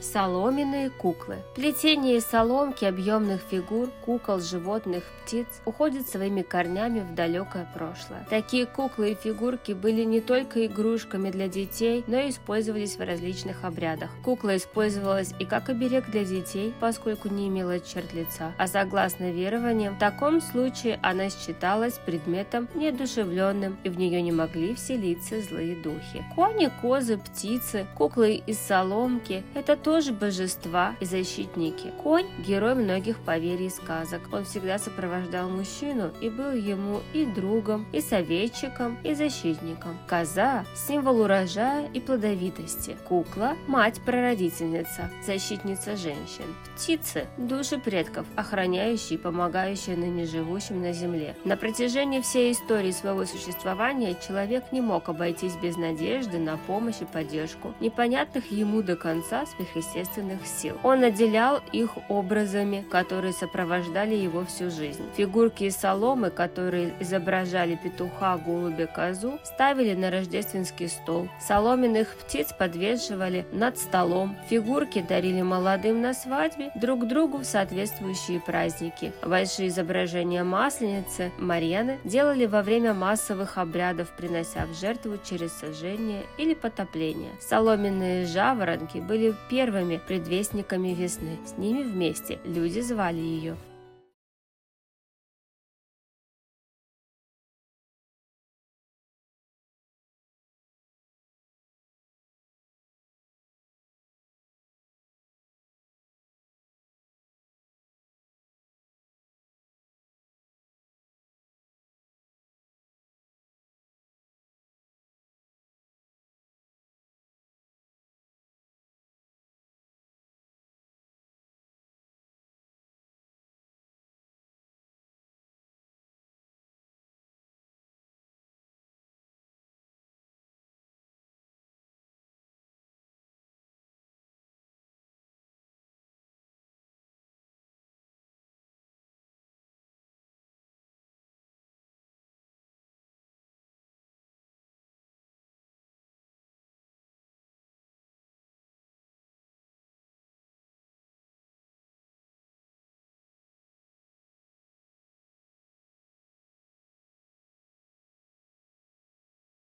Соломенные куклы. Плетение соломки объемных фигур, кукол, животных, птиц уходит своими корнями в далекое прошлое. Такие куклы и фигурки были не только игрушками для детей, но и использовались в различных обрядах. Кукла использовалась и как оберег для детей, поскольку не имела черт лица, а согласно верованиям, в таком случае она считалась предметом неодушевленным, и в нее не могли вселиться злые духи. Кони, козы, птицы, куклы из соломки – это тоже божества и защитники. Конь – герой многих поверий и сказок. Он всегда сопровождал мужчину и был ему и другом, и советчиком, и защитником. Коза – символ урожая и плодовитости. Кукла – мать-прародительница, защитница женщин. Птицы – души предков, охраняющие и помогающие ныне живущим на земле. На протяжении всей истории своего существования человек не мог обойтись без надежды на помощь и поддержку непонятных ему до конца сверх сверхъестественных сил. Он наделял их образами, которые сопровождали его всю жизнь. Фигурки из соломы, которые изображали петуха, голубя, козу, ставили на рождественский стол. Соломенных птиц подвешивали над столом. Фигурки дарили молодым на свадьбе друг другу в соответствующие праздники. Большие изображения Масленицы Марьяны делали во время массовых обрядов, принося в жертву через сожжение или потопление. Соломенные жаворонки были первыми первыми предвестниками весны. С ними вместе люди звали ее